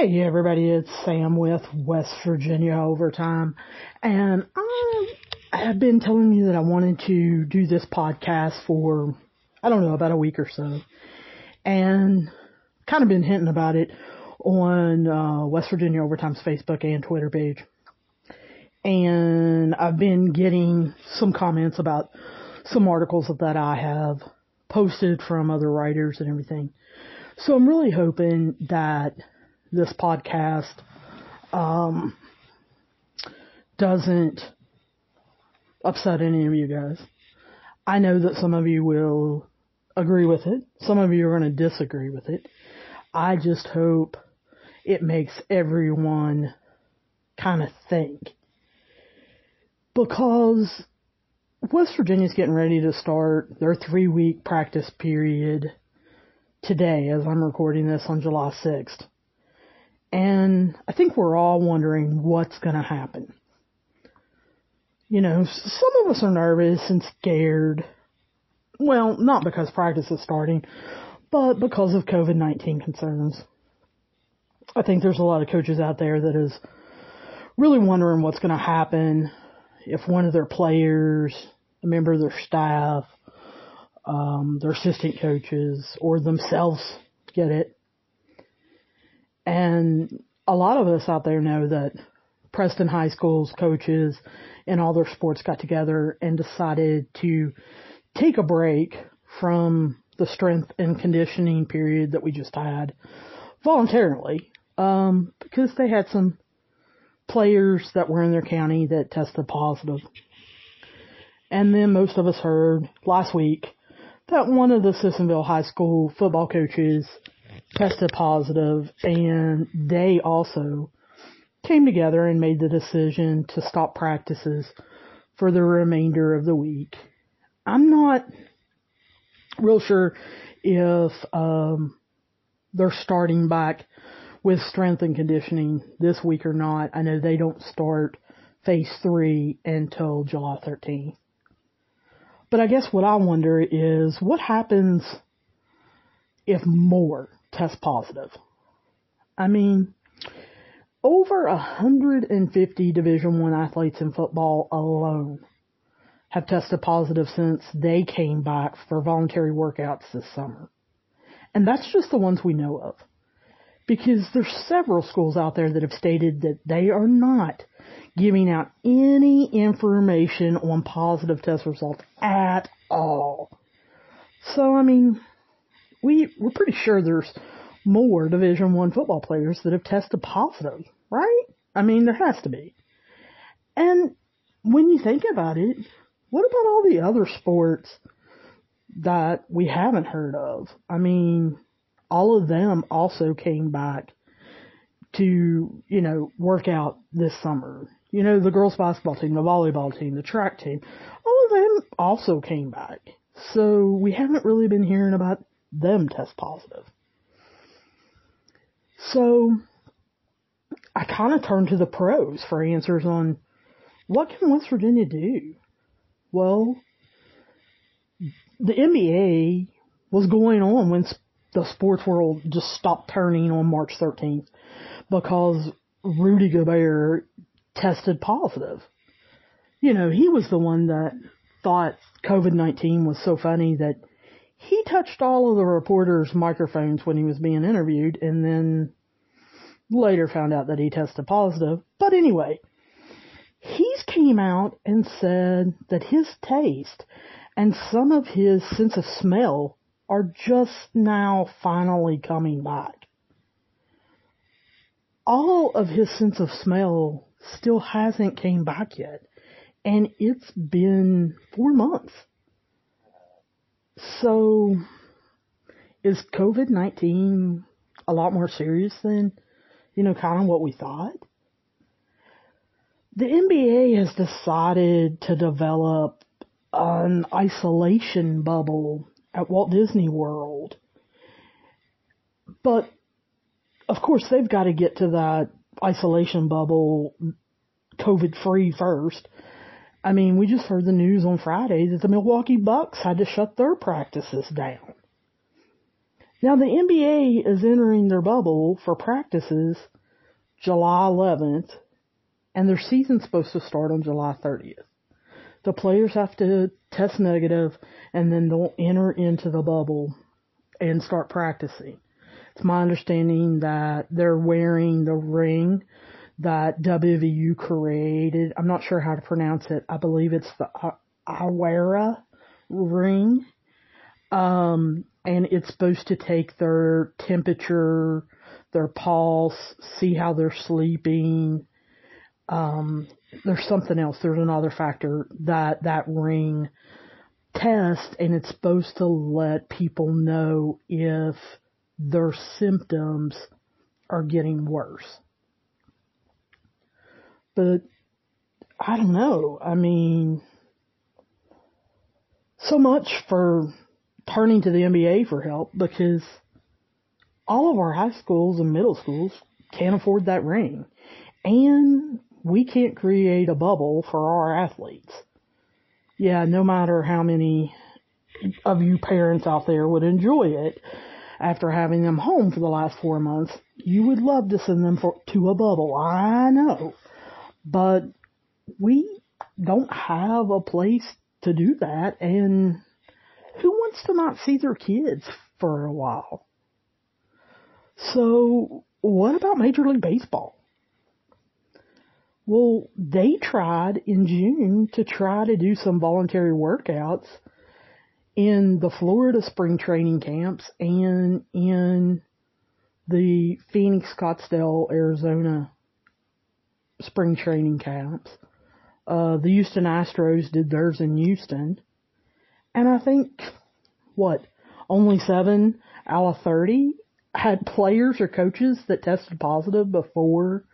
Hey everybody, it's Sam with West Virginia Overtime, and I have been telling you that I wanted to do this podcast for, I don't know, about a week or so, and kind of been hinting about it on uh, West Virginia Overtime's Facebook and Twitter page, and I've been getting some comments about some articles that I have posted from other writers and everything. So I'm really hoping that this podcast um, doesn't upset any of you guys. I know that some of you will agree with it. Some of you are going to disagree with it. I just hope it makes everyone kind of think. Because West Virginia's getting ready to start their three week practice period today as I'm recording this on July 6th. And I think we're all wondering what's going to happen. You know, some of us are nervous and scared. Well, not because practice is starting, but because of COVID-19 concerns. I think there's a lot of coaches out there that is really wondering what's going to happen if one of their players, a member of their staff, um, their assistant coaches, or themselves get it. And a lot of us out there know that Preston High School's coaches and all their sports got together and decided to take a break from the strength and conditioning period that we just had voluntarily, um, because they had some players that were in their county that tested positive. And then most of us heard last week that one of the Sissonville High School football coaches tested positive and they also came together and made the decision to stop practices for the remainder of the week. I'm not real sure if um, they're starting back with strength and conditioning this week or not. I know they don't start phase three until July 13th. But I guess what I wonder is what happens if more test positive. I mean, over 150 Division One athletes in football alone have tested positive since they came back for voluntary workouts this summer. And that's just the ones we know of. Because there's several schools out there that have stated that they are not giving out any information on positive test results at all. So I mean, we we're pretty sure there's more Division One football players that have tested positive, right? I mean, there has to be. And when you think about it, what about all the other sports that we haven't heard of? I mean, all of them also came back to, you know, work out this summer. You know, the girls basketball team, the volleyball team, the track team, all of them also came back. So we haven't really been hearing about them test positive. So I kind of turned to the pros for answers on what can West Virginia do? Well, the NBA was going on when the sports world just stopped turning on March 13th because Rudy Gobert tested positive. You know, he was the one that thought COVID-19 was so funny that he touched all of the reporters' microphones when he was being interviewed and then later found out that he tested positive. But anyway, he's came out and said that his taste and some of his sense of smell are just now finally coming back. All of his sense of smell still hasn't came back yet. And it's been four months. So, is COVID-19 a lot more serious than, you know, kind of what we thought? The NBA has decided to develop an isolation bubble at Walt Disney World. But, of course, they've got to get to that isolation bubble COVID free first. I mean, we just heard the news on Friday that the Milwaukee Bucks had to shut their practices down. Now the NBA is entering their bubble for practices July 11th, and their season's supposed to start on July 30th. The players have to test negative, and then they'll enter into the bubble and start practicing. It's my understanding that they're wearing the ring that WVU created. I'm not sure how to pronounce it. I believe it's the Awara ring. Um, and it's supposed to take their temperature, their pulse, see how they're sleeping. Um, there's something else. There's another factor that that ring test, and it's supposed to let people know if their symptoms are getting worse. But I don't know. I mean, so much for turning to the NBA for help because all of our high schools and middle schools can't afford that ring. And we can't create a bubble for our athletes. Yeah, no matter how many of you parents out there would enjoy it after having them home for the last four months, you would love to send them for, to a bubble. I know. But we don't have a place to do that and who wants to not see their kids for a while? So what about Major League Baseball? Well, they tried in June to try to do some voluntary workouts in the Florida spring training camps and in the Phoenix Scottsdale, Arizona spring training camps. Uh, the Houston Astros did theirs in Houston. And I think, what, only seven out of 30 had players or coaches that tested positive before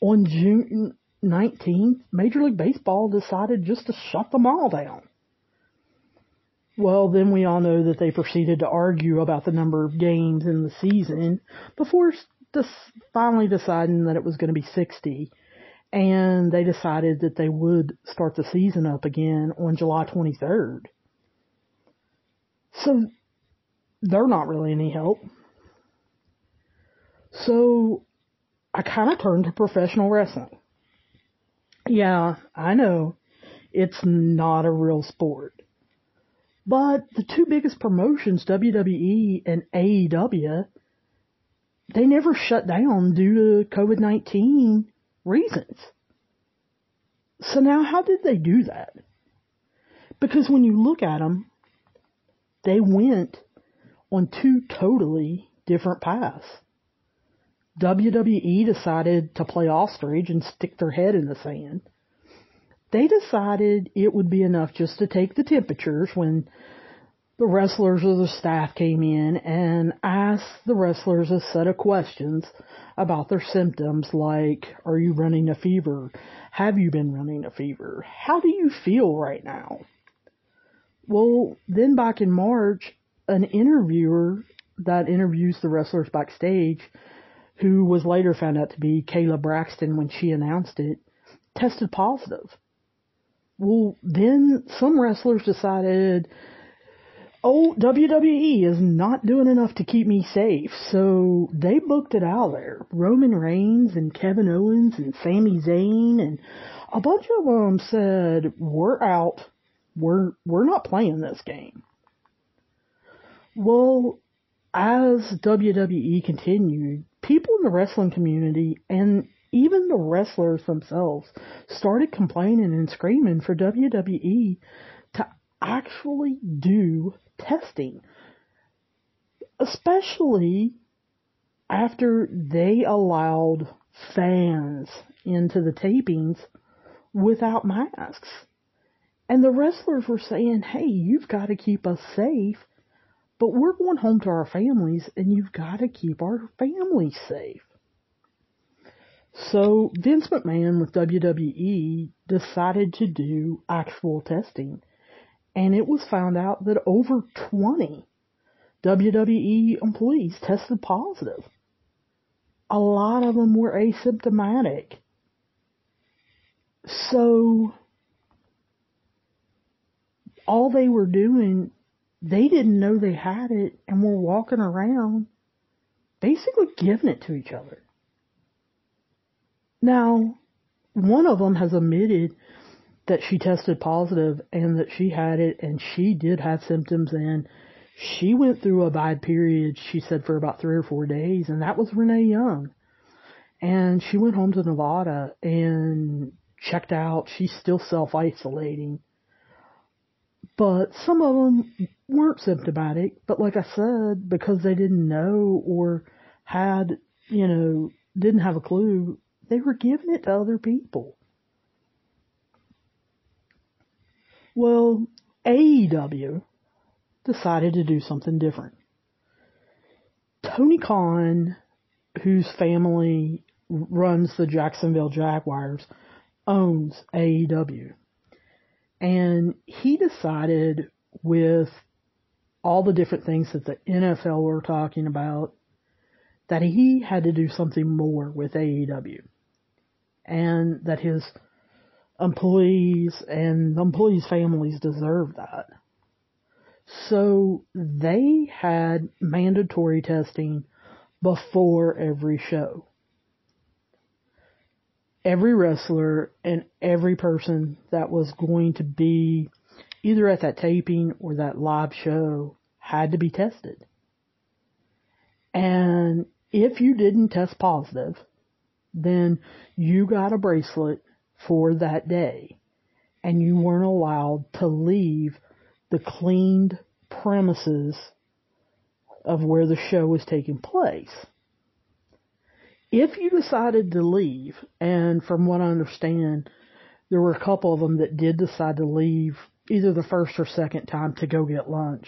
on June 19th, Major League Baseball decided just to shut them all down. Well, then we all know that they proceeded to argue about the number of games in the season before finally deciding that it was going to be 60. And they decided that they would start the season up again on July 23rd. So they're not really any help. So I kind of turned to professional wrestling. Yeah, I know it's not a real sport. But the two biggest promotions, WWE and AEW, they never shut down due to COVID-19 reasons. So now how did they do that? Because when you look at them, they went on two totally different paths. WWE decided to play ostrich and stick their head in the sand. They decided it would be enough just to take the temperatures when the wrestlers or the staff came in and asked the wrestlers a set of questions about their symptoms like, are you running a fever? Have you been running a fever? How do you feel right now? Well, then back in March, an interviewer that interviews the wrestlers backstage who was later found out to be Kayla Braxton when she announced it, tested positive. Well, then some wrestlers decided, oh, WWE is not doing enough to keep me safe, so they booked it out there. Roman Reigns and Kevin Owens and Sami Zayn and a bunch of them said, we're out. We're, we're not playing this game. Well, as WWE continued, people in the wrestling community and even the wrestlers themselves started complaining and screaming for WWE to actually do testing. Especially after they allowed fans into the tapings without masks. And the wrestlers were saying, hey, you've got to keep us safe but we're going home to our families and you've got to keep our families safe. So Vince McMahon with WWE decided to do actual testing and it was found out that over 20 WWE employees tested positive. A lot of them were asymptomatic. So all they were doing they didn't know they had it and were walking around basically giving it to each other. Now, one of them has admitted that she tested positive and that she had it and she did have symptoms and she went through a bad period, she said, for about three or four days, and that was Renee Young. And she went home to Nevada and checked out. She's still self isolating. But some of them weren't symptomatic, but like I said, because they didn't know or had, you know, didn't have a clue, they were giving it to other people. Well, AEW decided to do something different. Tony Khan, whose family runs the Jacksonville Jaguars, owns AEW. And he decided with all the different things that the NFL were talking about that he had to do something more with AEW. And that his employees and employees' families deserve that. So they had mandatory testing before every show. Every wrestler and every person that was going to be either at that taping or that live show had to be tested. And if you didn't test positive, then you got a bracelet for that day and you weren't allowed to leave the cleaned premises of where the show was taking place. If you decided to leave, and from what I understand, there were a couple of them that did decide to leave either the first or second time to go get lunch.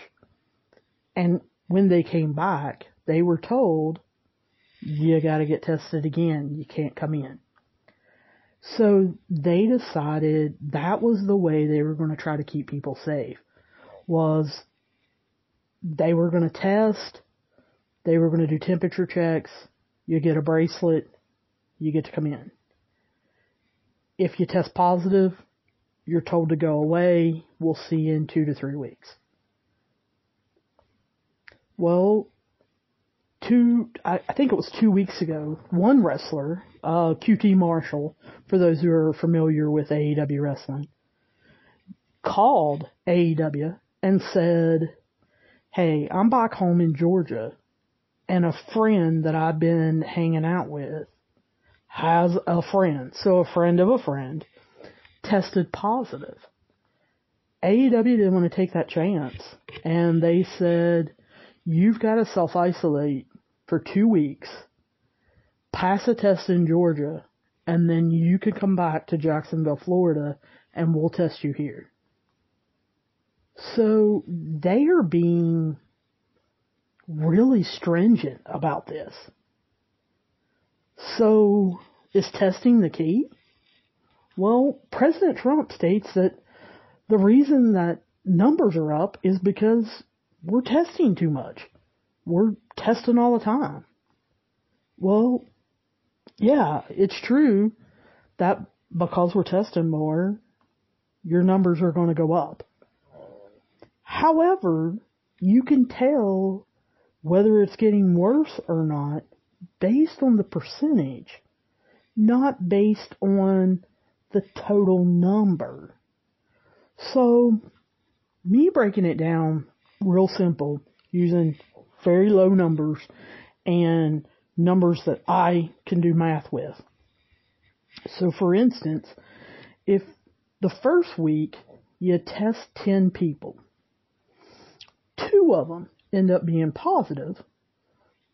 And when they came back, they were told, you gotta get tested again. You can't come in. So they decided that was the way they were going to try to keep people safe was they were going to test, they were going to do temperature checks, you get a bracelet, you get to come in. If you test positive, you're told to go away, we'll see you in two to three weeks. Well, two, I, I think it was two weeks ago, one wrestler, uh, QT Marshall, for those who are familiar with AEW wrestling, called AEW and said, Hey, I'm back home in Georgia and a friend that I've been hanging out with has a friend, so a friend of a friend, tested positive. AEW didn't want to take that chance and they said, you've got to self isolate for two weeks, pass a test in Georgia, and then you can come back to Jacksonville, Florida, and we'll test you here. So they are being really stringent about this. So is testing the key? Well, President Trump states that the reason that numbers are up is because we're testing too much. We're testing all the time. Well, yeah, it's true that because we're testing more, your numbers are going to go up. However, you can tell whether it's getting worse or not based on the percentage, not based on the total number. So, me breaking it down real simple using very low numbers and numbers that I can do math with. So for instance, if the first week you test 10 people, two of them end up being positive,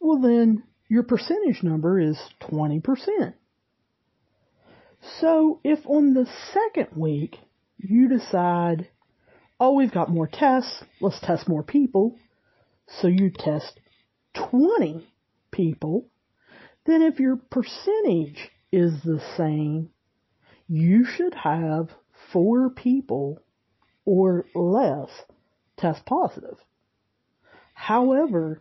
well then your percentage number is 20%. So if on the second week you decide, oh, we've got more tests, let's test more people, so you test 20 people, then if your percentage is the same, you should have four people or less test positive. However,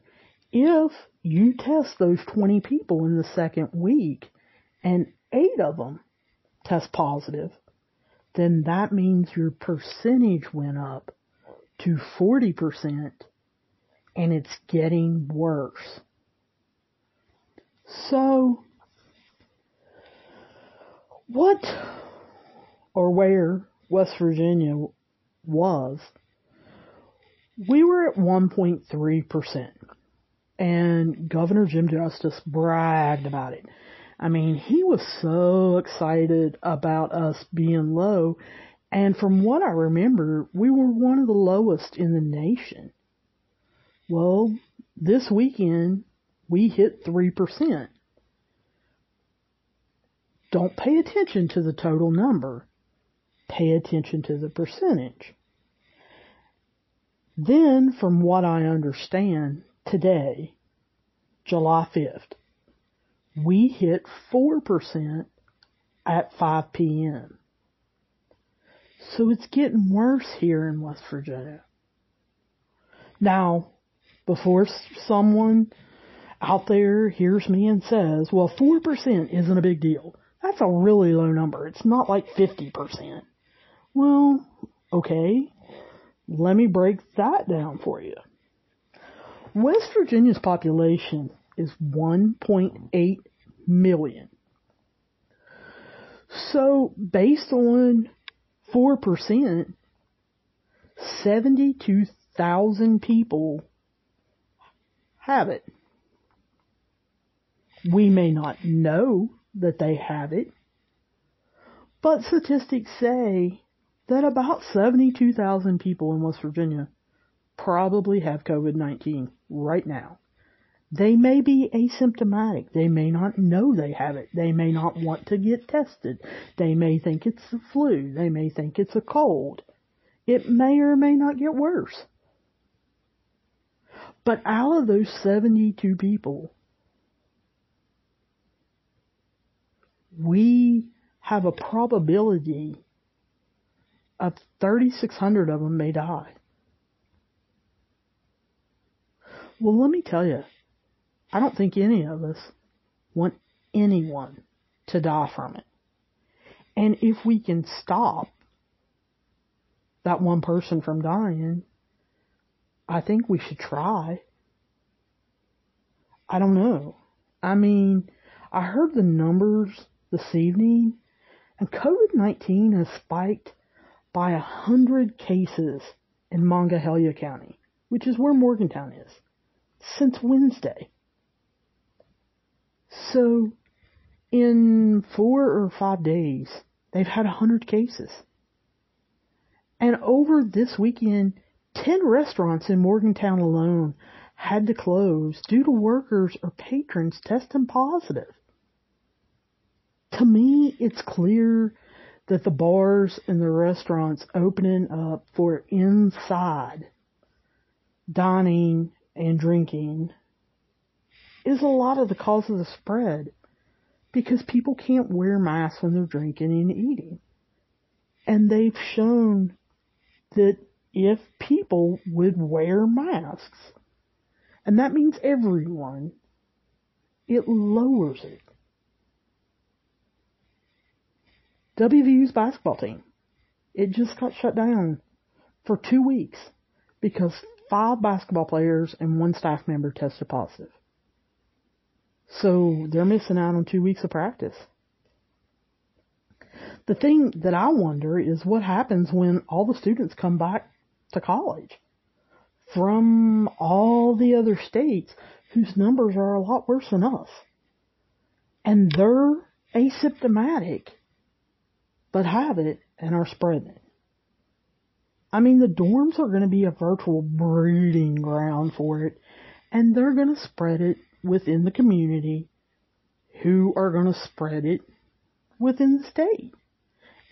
if you test those 20 people in the second week and eight of them test positive, then that means your percentage went up to 40% and it's getting worse. So, what or where West Virginia was, we were at 1.3%. And Governor Jim Justice bragged about it. I mean, he was so excited about us being low. And from what I remember, we were one of the lowest in the nation. Well, this weekend, we hit 3%. Don't pay attention to the total number. Pay attention to the percentage. Then, from what I understand, today, July 5th, we hit 4% at 5 p.m. So it's getting worse here in West Virginia. Now, before someone out there hears me and says, well, 4% isn't a big deal. That's a really low number. It's not like 50%. Well, okay. Let me break that down for you. West Virginia's population is 1.8 million. So based on 4%, 72,000 people have it. We may not know that they have it, but statistics say that about 72,000 people in West Virginia probably have COVID-19 right now. They may be asymptomatic. They may not know they have it. They may not want to get tested. They may think it's the flu. They may think it's a cold. It may or may not get worse. But out of those 72 people, we have a probability of 3,600 of them may die. Well, let me tell you, I don't think any of us want anyone to die from it. And if we can stop that one person from dying, I think we should try. I don't know. I mean, I heard the numbers this evening and COVID-19 has spiked by a hundred cases in Monongahela County, which is where Morgantown is, since Wednesday. So, in four or five days, they've had a hundred cases. And over this weekend, 10 restaurants in Morgantown alone had to close due to workers or patrons testing positive. To me, it's clear that the bars and the restaurants opening up for inside dining and drinking is a lot of the cause of the spread because people can't wear masks when they're drinking and eating. And they've shown that if people would wear masks, and that means everyone, it lowers it. WVU's basketball team, it just got shut down for two weeks because five basketball players and one staff member tested positive. So they're missing out on two weeks of practice. The thing that I wonder is what happens when all the students come back to college from all the other states whose numbers are a lot worse than us. And they're asymptomatic, but have it and are spreading it. I mean, the dorms are going to be a virtual breeding ground for it, and they're going to spread it within the community who are going to spread it within the state.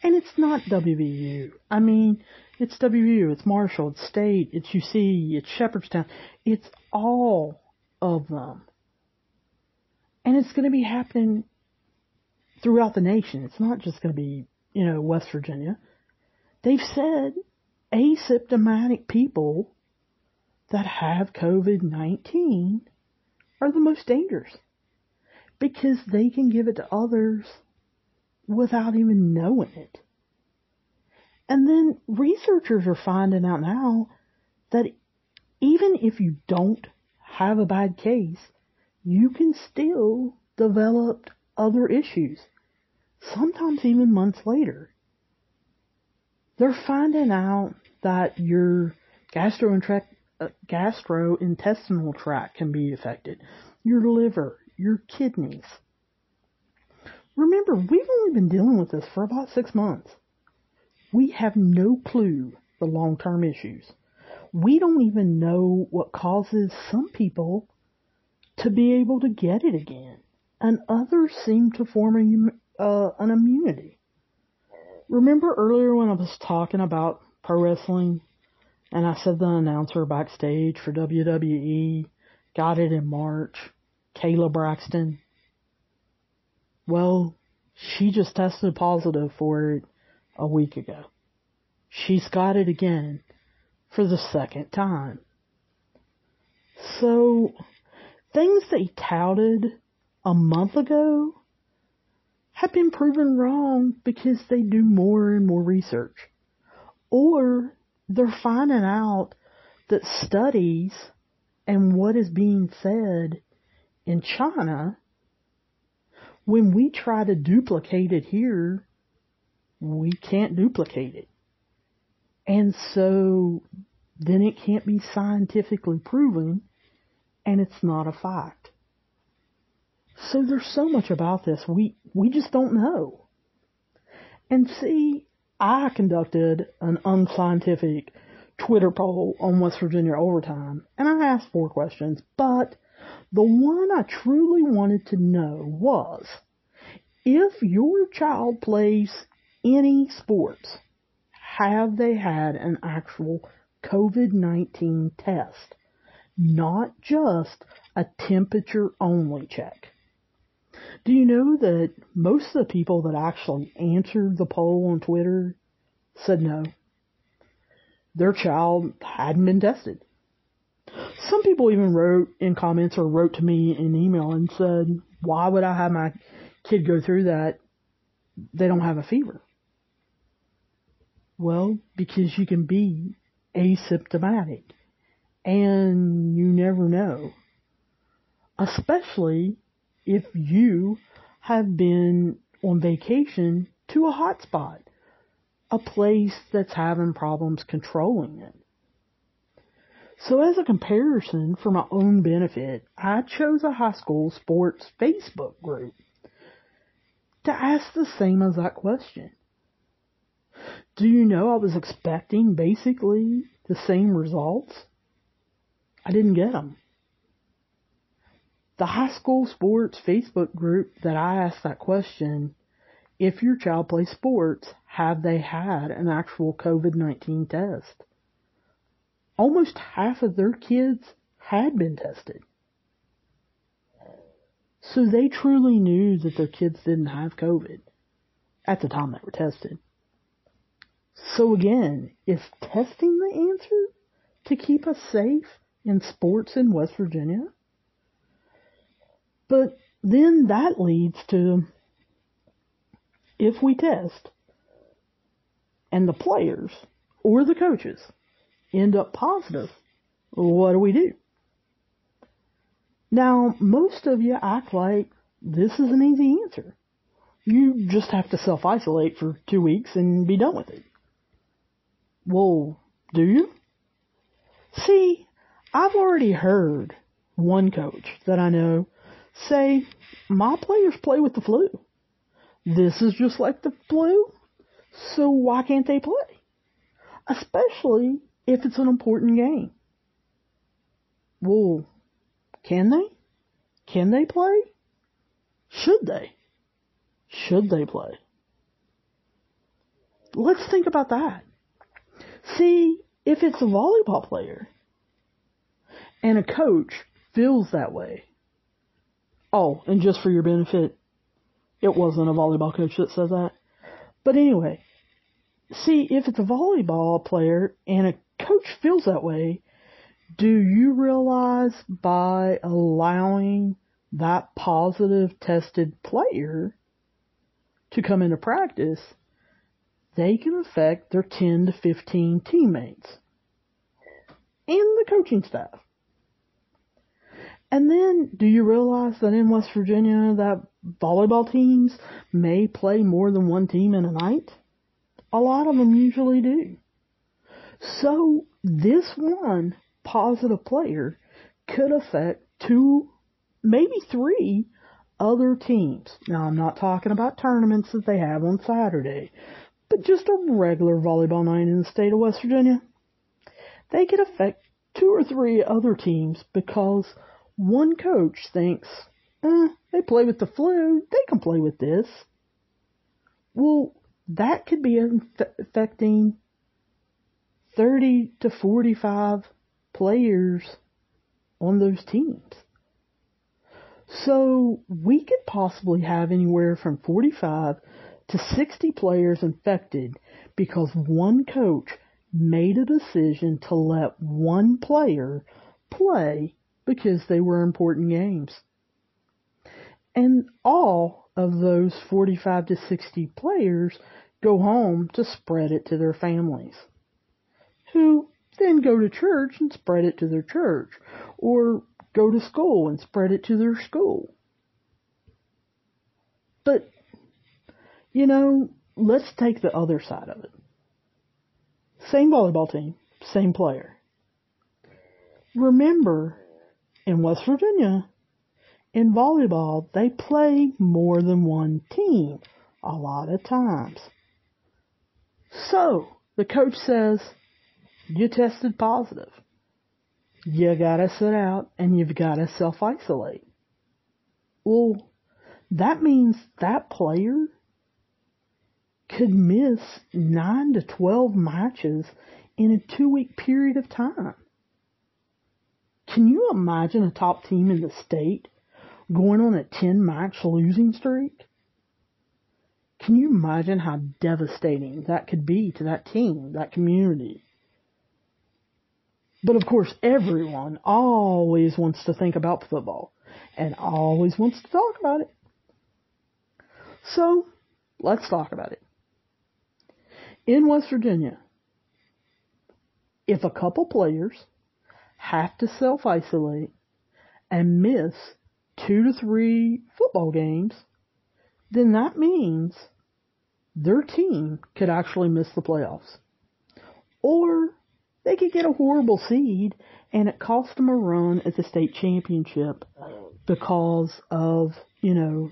And it's not WVU. I mean, it's WVU, it's Marshall, it's State, it's UC, it's Shepherdstown. It's all of them. And it's going to be happening throughout the nation. It's not just going to be, you know, West Virginia. They've said asymptomatic people that have COVID-19 are the most dangerous because they can give it to others without even knowing it. And then researchers are finding out now that even if you don't have a bad case, you can still develop other issues, sometimes even months later. They're finding out that your gastrointestinal tract can be affected, your liver, your kidneys. Remember, we've only been dealing with this for about six months. We have no clue the long-term issues. We don't even know what causes some people to be able to get it again, and others seem to form a, uh, an immunity. Remember earlier when I was talking about pro wrestling, and I said the announcer backstage for WWE got it in March, Kayla Braxton? Well, she just tested positive for it a week ago. She's got it again for the second time. So, things they touted a month ago have been proven wrong because they do more and more research. Or they're finding out that studies and what is being said in China, when we try to duplicate it here, we can't duplicate it. And so then it can't be scientifically proven and it's not a fact. So there's so much about this we, we just don't know. And see, I conducted an unscientific Twitter poll on West Virginia overtime and I asked four questions, but the one I truly wanted to know was if your child plays any sports, have they had an actual COVID-19 test, not just a temperature only check? Do you know that most of the people that actually answered the poll on Twitter said no? Their child hadn't been tested. Some people even wrote in comments or wrote to me in email and said, why would I have my kid go through that? They don't have a fever. Well, because you can be asymptomatic and you never know. Especially if you have been on vacation to a hotspot, a place that's having problems controlling it. So as a comparison for my own benefit, I chose a high school sports Facebook group to ask the same exact question. Do you know I was expecting basically the same results? I didn't get them. The high school sports Facebook group that I asked that question, if your child plays sports, have they had an actual COVID-19 test? Almost half of their kids had been tested. So they truly knew that their kids didn't have COVID at the time they were tested. So again, is testing the answer to keep us safe in sports in West Virginia? But then that leads to if we test and the players or the coaches end up positive, what do we do? Now, most of you act like this is an easy answer. You just have to self-isolate for two weeks and be done with it. Well, do you? See, I've already heard one coach that I know say, my players play with the flu. This is just like the flu, so why can't they play? Especially if it's an important game. Well, can they? Can they play? Should they? Should they play? Let's think about that. See, if it's a volleyball player and a coach feels that way, oh, and just for your benefit, it wasn't a volleyball coach that says that. But anyway, see, if it's a volleyball player and a coach feels that way, do you realize by allowing that positive tested player to come into practice, they can affect their 10 to 15 teammates. and the coaching staff. And then, do you realize that in West Virginia that volleyball teams may play more than one team in a night? A lot of them usually do. So, this one positive player could affect two, maybe three other teams. Now, I'm not talking about tournaments that they have on Saturday, but just a regular volleyball night in the state of West Virginia. They could affect two or three other teams because one coach thinks, eh, they play with the flu, they can play with this. Well, that could be affecting 30 to 45 players on those teams. So we could possibly have anywhere from 45 to 60 players infected because one coach made a decision to let one player play because they were important games. And all of those 45 to 60 players go home to spread it to their families, who then go to church and spread it to their church, or go to school and spread it to their school. But, you know, let's take the other side of it. Same volleyball team, same player. Remember, in West Virginia, in volleyball, they play more than one team a lot of times. So, the coach says, you tested positive. You gotta sit out and you've gotta self-isolate. Well, that means that player could miss 9 to 12 matches in a two week period of time. Can you imagine a top team in the state going on a 10 match losing streak? Can you imagine how devastating that could be to that team, that community? But of course, everyone always wants to think about football and always wants to talk about it. So, let's talk about it. In West Virginia, if a couple players have to self isolate and miss two to three football games, then that means their team could actually miss the playoffs. Or they could get a horrible seed and it cost them a run at the state championship because of, you know,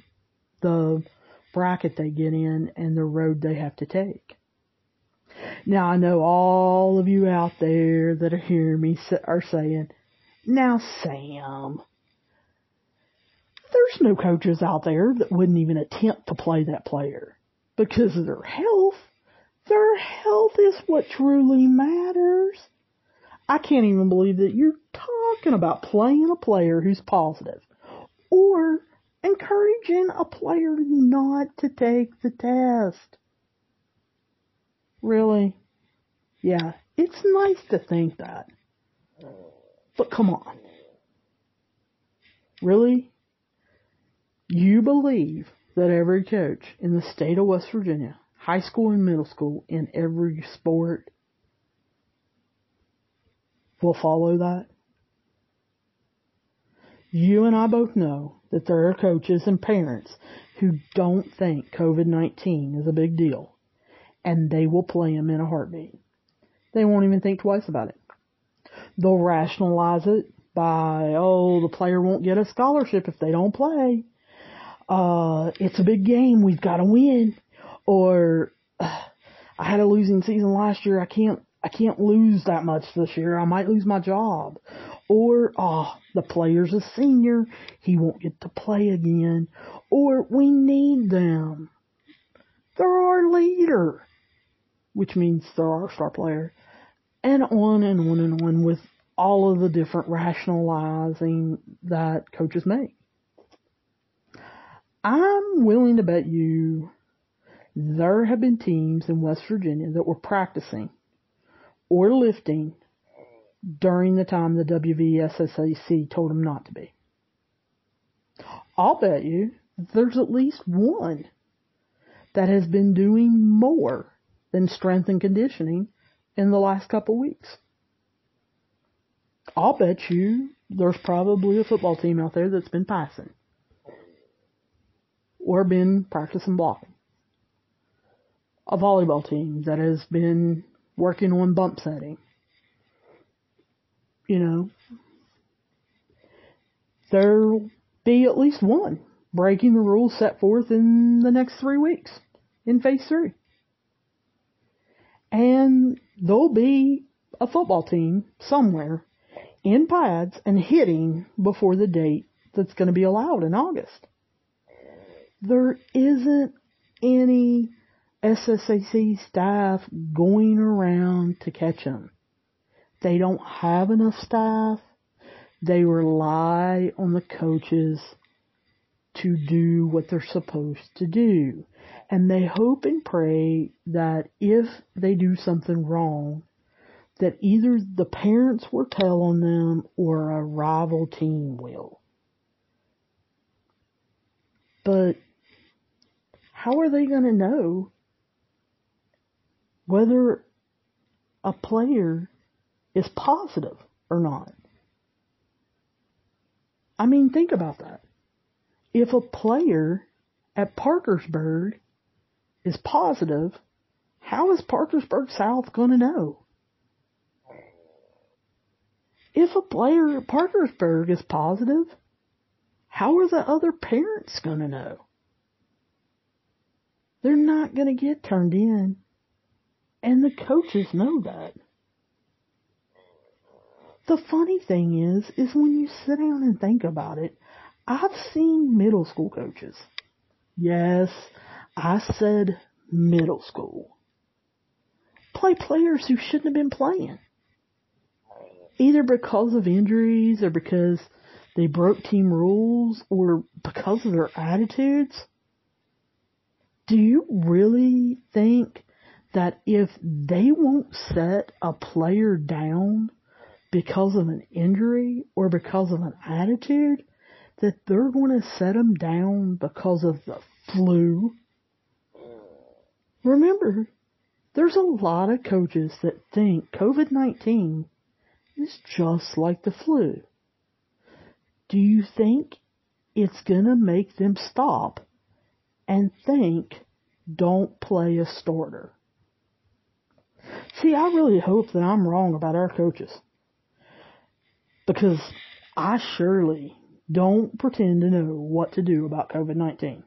the bracket they get in and the road they have to take. Now I know all of you out there that are hearing me are saying, now Sam, there's no coaches out there that wouldn't even attempt to play that player because of their health. Their health is what truly matters. I can't even believe that you're talking about playing a player who's positive or encouraging a player not to take the test. Really? Yeah, it's nice to think that. But come on. Really? You believe that every coach in the state of West Virginia, high school and middle school, in every sport, will follow that? You and I both know that there are coaches and parents who don't think COVID-19 is a big deal, and they will play him in a heartbeat. They won't even think twice about it. They'll rationalize it by, oh, the player won't get a scholarship if they don't play uh, it's a big game. We've got to win. Or, I had a losing season last year. I can't, I can't lose that much this year. I might lose my job. Or, oh, the player's a senior. He won't get to play again. Or, we need them. They're our leader. Which means they're our star player. And on and on and on with all of the different rationalizing that coaches make. I'm willing to bet you there have been teams in West Virginia that were practicing or lifting during the time the WVSSAC told them not to be. I'll bet you there's at least one that has been doing more than strength and conditioning in the last couple weeks. I'll bet you there's probably a football team out there that's been passing or been practicing blocking. A volleyball team that has been working on bump setting. You know, there'll be at least one breaking the rules set forth in the next three weeks in phase three. And there'll be a football team somewhere in pads and hitting before the date that's going to be allowed in August. There isn't any SSAC staff going around to catch them. They don't have enough staff. They rely on the coaches to do what they're supposed to do. And they hope and pray that if they do something wrong, that either the parents will tell on them or a rival team will. But how are they going to know whether a player is positive or not? I mean, think about that. If a player at Parkersburg is positive, how is Parkersburg South going to know? If a player at Parkersburg is positive, how are the other parents going to know? They're not going to get turned in. And the coaches know that. The funny thing is, is when you sit down and think about it, I've seen middle school coaches. Yes, I said middle school. Play players who shouldn't have been playing either because of injuries or because they broke team rules or because of their attitudes? Do you really think that if they won't set a player down because of an injury or because of an attitude, that they're going to set them down because of the flu? Remember, there's a lot of coaches that think COVID-19 is just like the flu. Do you think it's gonna make them stop and think, don't play a starter? See, I really hope that I'm wrong about our coaches. Because I surely don't pretend to know what to do about COVID-19.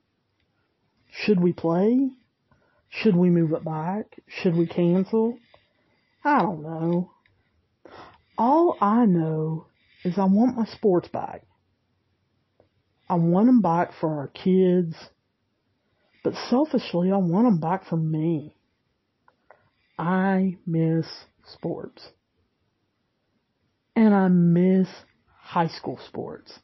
Should we play? Should we move it back? Should we cancel? I don't know. All I know is I want my sports back. I want them back for our kids, but selfishly, I want them back for me. I miss sports. And I miss high school sports.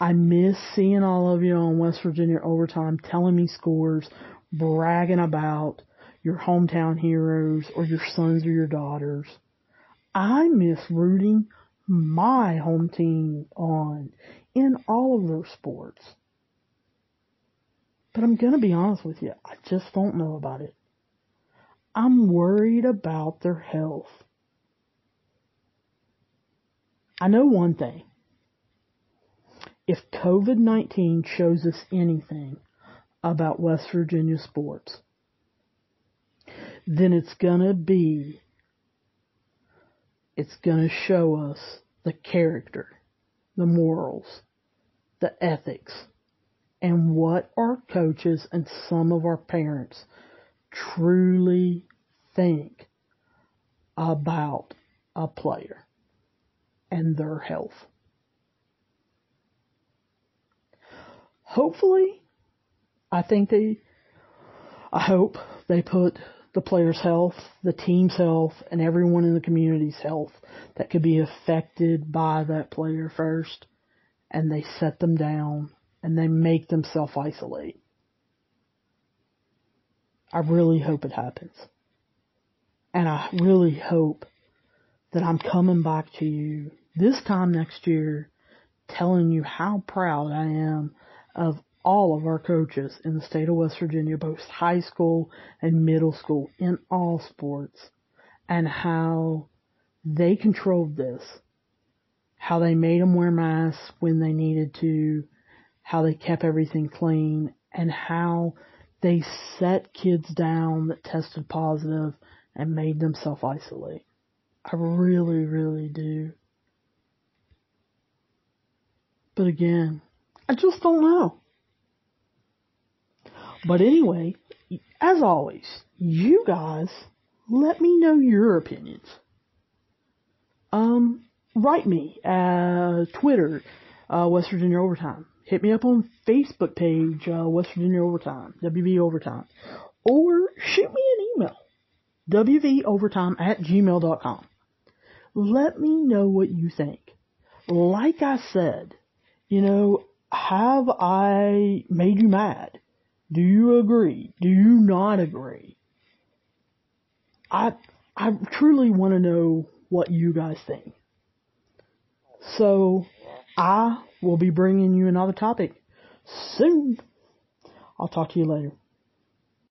I miss seeing all of you on West Virginia overtime telling me scores, bragging about your hometown heroes or your sons or your daughters. I miss rooting my home team on in all of their sports. But I'm gonna be honest with you, I just don't know about it. I'm worried about their health. I know one thing. If COVID-19 shows us anything about West Virginia sports, then it's gonna be it's to show us the character, the morals, the ethics, and what our coaches and some of our parents truly think about a player and their health. Hopefully, I think they, I hope they put the player's health, the team's health, and everyone in the community's health that could be affected by that player first, and they set them down and they make them self isolate. I really hope it happens. And I really hope that I'm coming back to you this time next year telling you how proud I am of all of our coaches in the state of West Virginia, both high school and middle school in all sports, and how they controlled this. How they made them wear masks when they needed to, how they kept everything clean, and how they set kids down that tested positive and made them self isolate. I really, really do. But again, I just don't know. But anyway, as always, you guys let me know your opinions. Um, write me at Twitter, uh, West Virginia Overtime. Hit me up on Facebook page, uh, West Virginia Overtime, WV Overtime. Or shoot me an email, wvovertime at gmail.com. Let me know what you think. Like I said, you know, have I made you mad? Do you agree? Do you not agree? I, I truly want to know what you guys think. So, I will be bringing you another topic soon. I'll talk to you later.